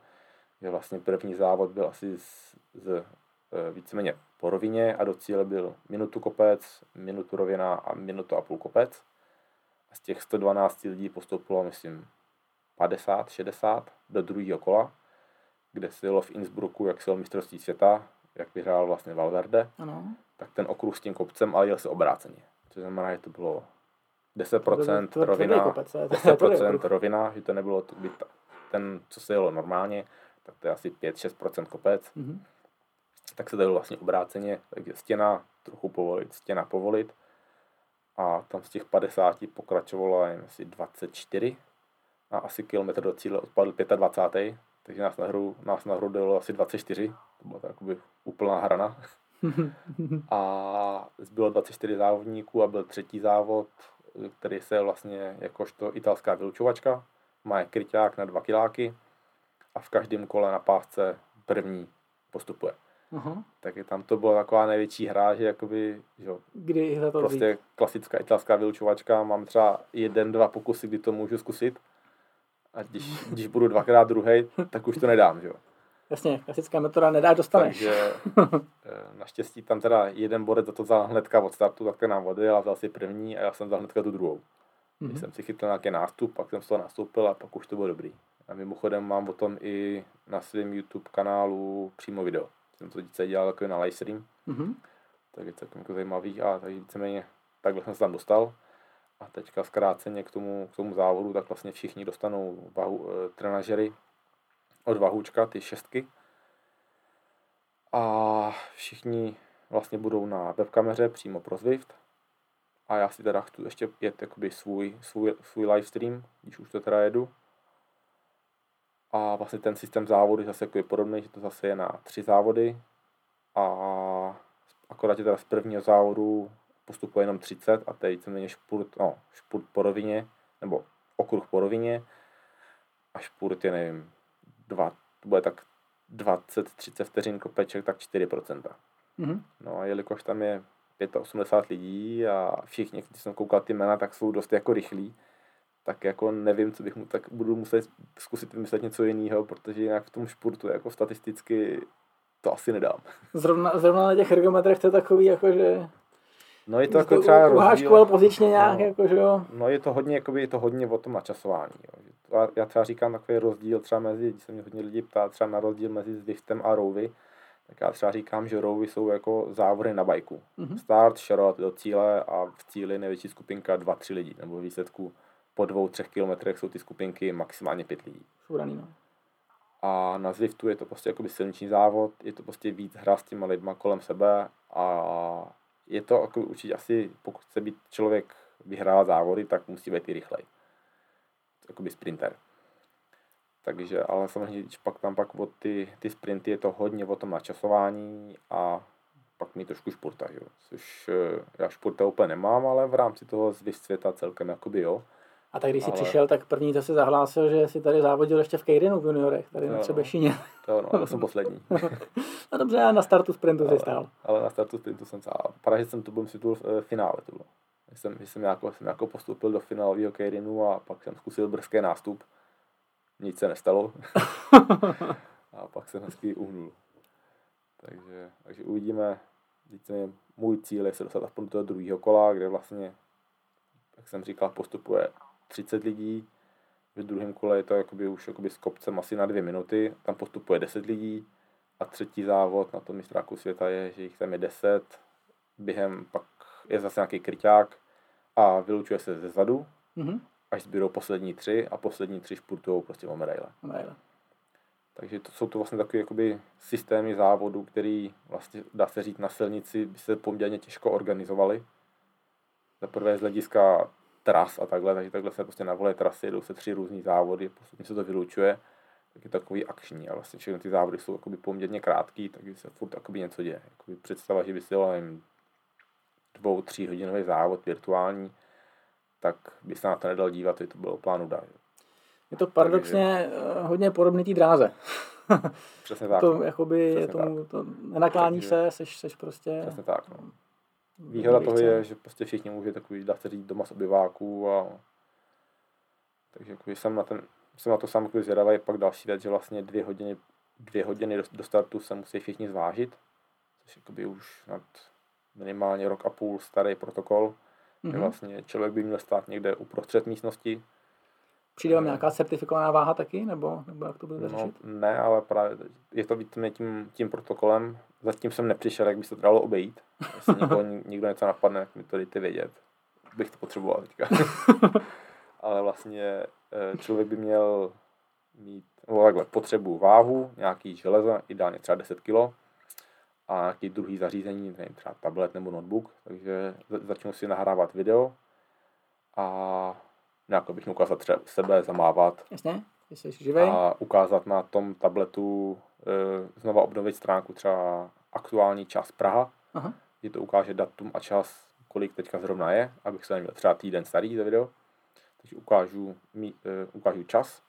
Že vlastně první závod byl asi z, z e, víceméně po rovině a do cíle byl minutu kopec, minutu rovina a minutu a půl kopec. A z těch 112 lidí postoupilo, myslím, 50, 60 do druhého kola, kde se jelo v Innsbrucku, jak se jel mistrovství světa, jak vyhrál vlastně Valverde
Ano.
tak ten okruh s tím kopcem, ale jel se obráceně. To znamená, že to bylo 10%
To
rovina,
kopec, to je- to je tvrdý
10%
okruh.
rovina, že to nebylo to, by ta, ten, co se jelo normálně, tak to je asi 5-6% kopec,
Mhm.
tak se to jelo vlastně obráceně, takže stěna trochu povolit, stěna povolit a tam z těch 50 pokračovalo jen asi 24 a asi kilometr do cíle odpadl 25. Takže nás na hru, nás na hru dojelo asi 24, to byla to úplná hrana. a zbylo 24 závodníků a byl třetí závod, který se vlastně jakožto italská vylučovačka, má kryťák na dva kiláky a v každém kole na pásce první postupuje.
Aha.
Takže tam to byla taková největší hra, že jakoby, že jo,
Kdy to vzít?
prostě klasická italská vylučovačka, mám třeba jeden, dva pokusy, kdy to můžu zkusit a když, když budu dvakrát druhý, tak už to nedám, že jo.
Jasně, klasická metoda nedáš, dostaneš.
Takže eh, naštěstí tam teda jeden bodec za to vzal hnedka od startu, tak ten nám odjel a vzal si první a já jsem vzal hnedka tu druhou. Když
Mhm.
jsem si chytl nějaký nástup, pak jsem z toho nastoupil a pak už to bylo dobrý. A mimochodem mám o tom i na svém YouTube kanálu přímo video. Jsem to dítě dělal takový na livestream,
Mhm.
tak je celkem jako zajímavý a takže víceméně takhle jsem se tam dostal. A teďka zkráceně k tomu, k tomu závodu, tak vlastně všichni dostanou vahu, e, trenažery od Vahůčka, ty šestky. A všichni vlastně budou na webkameře přímo pro Zwift. A já si teda chci ještě jet jakoby svůj, svůj, svůj livestream, když už to teda jedu. A vlastně ten systém závodu je zase jako podobný, že to zase je na tři závody. A akorát je teda z prvního závodu postupuje jenom 30 a to je víceméně špurt, no, špurt po rovině, nebo okruh po rovině a špurt je, nevím, dva, to bude tak 20-30 vteřin kopeček, tak 4%.
Mhm.
No a jelikož tam je 85 lidí a všichni, když jsem koukal ty jména, tak jsou dost jako rychlí, tak jako nevím, co bych mu, tak budu muset zkusit vymyslet něco jiného, protože jinak v tom špurtu jako statisticky to asi nedám.
Zrovna, zrovna na těch ergometrech to je takový, jako že
No je to
že
jako třeba rozdíl,
pozičně nějak,
No.
jako že jo.
no je to hodně, jakoby, je to hodně o tom načasování. Jo. To- Já, třeba říkám takový rozdíl třeba mezi, když se mě hodně lidí ptá třeba na rozdíl mezi Zwiftem a Rouvy, tak já třeba říkám, že Rouvy jsou jako závody na bajku.
Mhm.
Start, šarot do cíle a v cíli největší skupinka 2-3 lidí, nebo výsledku po dvou, třech kilometrech jsou ty skupinky maximálně pět lidí.
Šuraný, no.
A na Zwiftu je to prostě jakoby silniční závod, je to prostě víc hra s těma lidma kolem sebe a je to jako určitě asi, pokud chce být člověk vyhrát závody, tak musí být i rychlej. Jakoby sprinter. Takže, ale samozřejmě, když pak tam pak od ty, ty sprinty je to hodně o tom načasování a pak mi trošku športa, jo. Což eh, já športa úplně nemám, ale v rámci toho Zwift světa celkem jakoby jo.
A tak když jsi
Ale-
přišel, tak první zase zahlásil, že si tady závodil ještě v Keirinu v juniorech, tady na
no.
Třebešině.
To, no, to jsem poslední.
No dobře, a na startu sprintu jsi stál.
ale na startu sprintu jsem stál. Že jsem to byl si tu v finále. To bylo. Jsem, jsem, jako, jsem jako postupil do finálového Keirinu a pak jsem zkusil brzký nástup. Nic se nestalo. a pak jsem hezky uhnul. Takže, takže uvidíme. Více můj cíl je se dostat aspoň do toho druhého kola, kde vlastně, jak jsem říkal, postupuje 30 lidí. V druhém kole je to jakoby už jakoby s kopcem asi na dvě minuty. Tam postupuje 10 lidí. A třetí závod na tom mistráku světa je, že jich tam je 10. Během pak je zase nějaký kryťák a vylučuje se ze zadu,
Mhm.
až zbydou poslední tři a poslední tři špurtujou prostě o medaile.
Medaile.
Takže to jsou to vlastně takové jakoby systémy závodu, který vlastně dá se říct na silnici by se poměrně těžko organizovaly. Za prvé z hlediska tras a takhle, takže takhle se prostě na vole trasy, jedou se tři různý závody, postupně se to vylučuje, tak je to takový akční a vlastně všechny ty závody jsou jakoby poměrně krátký, takže se furt jakoby něco děje. Jakoby představa, že by si nevím, dvou, tří hodinový závod virtuální, tak by se na to nedal dívat, to bylo plánu dá.
Je to paradoxně eh, hodně podobný té dráze.
Přesně tak.
to
no.
jakoby
Přesně
tomu, to nenaklání
Takže-
se, seš, seš prostě...
Přesně tak. No. Výhoda toho je, že prostě všichni může takový, dá se říct, doma z obyváků a takže jakoby jsem na, ten, jsem na to sám jakoby zvědavý. Pak další věc, že vlastně dvě hodiny, dvě hodiny do, do startu se musí všichni zvážit, což jakoby už nad minimálně rok a půl starý protokol, mm-hmm.
Mhm.
vlastně člověk by měl stát někde uprostřed místnosti.
Přijde vám nějaká certifikovaná váha taky, nebo, nebo jak to budete
No,
řešit?
ne, ale právě je to víceméně tím, tím protokolem. Zatím jsem nepřišel, jak by se to dalo obejít. Jestli někoho, někdo něco napadne, jak mi to dejte vědět. Bych to potřeboval teďka. ale vlastně eh, člověk by měl mít no, takhle, potřebu váhu, nějaký železo, ideálně třeba 10 kg a nějaký druhý zařízení, nevím, třeba tablet nebo notebook, takže za- začnu si nahrávat video a nějak bych mu ukázat třeba sebe zamávat,
Jasně? Ty jsi živej?
a ukázat na tom tabletu, e, znova obnovit stránku třeba aktuální čas Praha,
Aha.
kdy to ukáže datum a čas, kolik teďka zrovna je, abych se neměl třeba týden starý za video. Takže ukážu, mí, e, ukážu čas.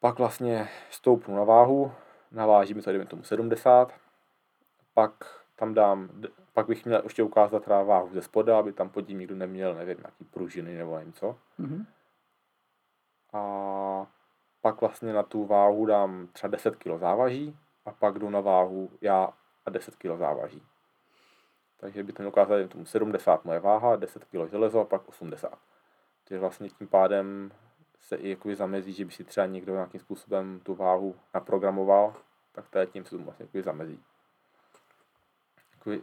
Pak vlastně stoupnu na váhu, naváží mi to, dejme tomu 70. Pak tam dám, pak bych měl ještě ukázat teda váhu ze spoda, aby tam pod tím nikdo neměl, nevím, nějaký pružiny nebo nevím co
Mhm.
A pak vlastně na tu váhu dám třeba 10 kg závaží a pak jdu na váhu já a 10 kg závaží. Takže by to mělo ukázat jen tomu 70 moje váha, 10 kg železo a pak 80. Takže vlastně tím pádem se i jakoby zamezí, že by si třeba někdo nějakým způsobem tu váhu naprogramoval, tak to je tím se tomu vlastně jakoby zamezí. Jakoby,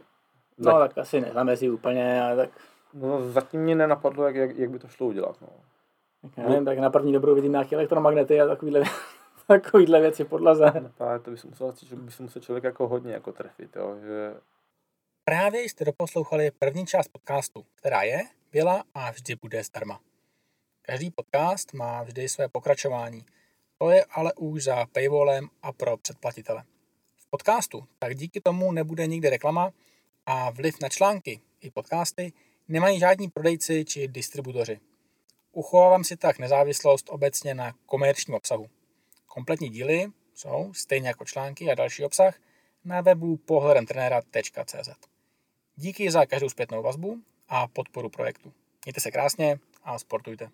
No tak asi nezamezí úplně, ale tak,
no, zatím mě nenapadlo, jak, jak, jak by to šlo udělat. No.
Tak já nevím, tak na první dobrou vidím nějaké elektromagnety a takovýhle, takovýhle věci podlaze.
Právě to by se musel, že by se musel člověk jako hodně jako trefit, jo? že
Právě jste doposlouchali první část podcastu, která je, byla a vždy bude zdarma. Každý podcast má vždy své pokračování. To je ale už za paywallem a pro předplatitele. V podcastu tak díky tomu nebude nikdy reklama a vliv na články i podcasty nemají žádní prodejci či distributoři. Uchovávám si tak nezávislost obecně na komerčním obsahu. Kompletní díly jsou, stejně jako články a další obsah, na webu pohledemtrenéra.cz. Díky za každou zpětnou vazbu a podporu projektu. Mějte se krásně a sportujte.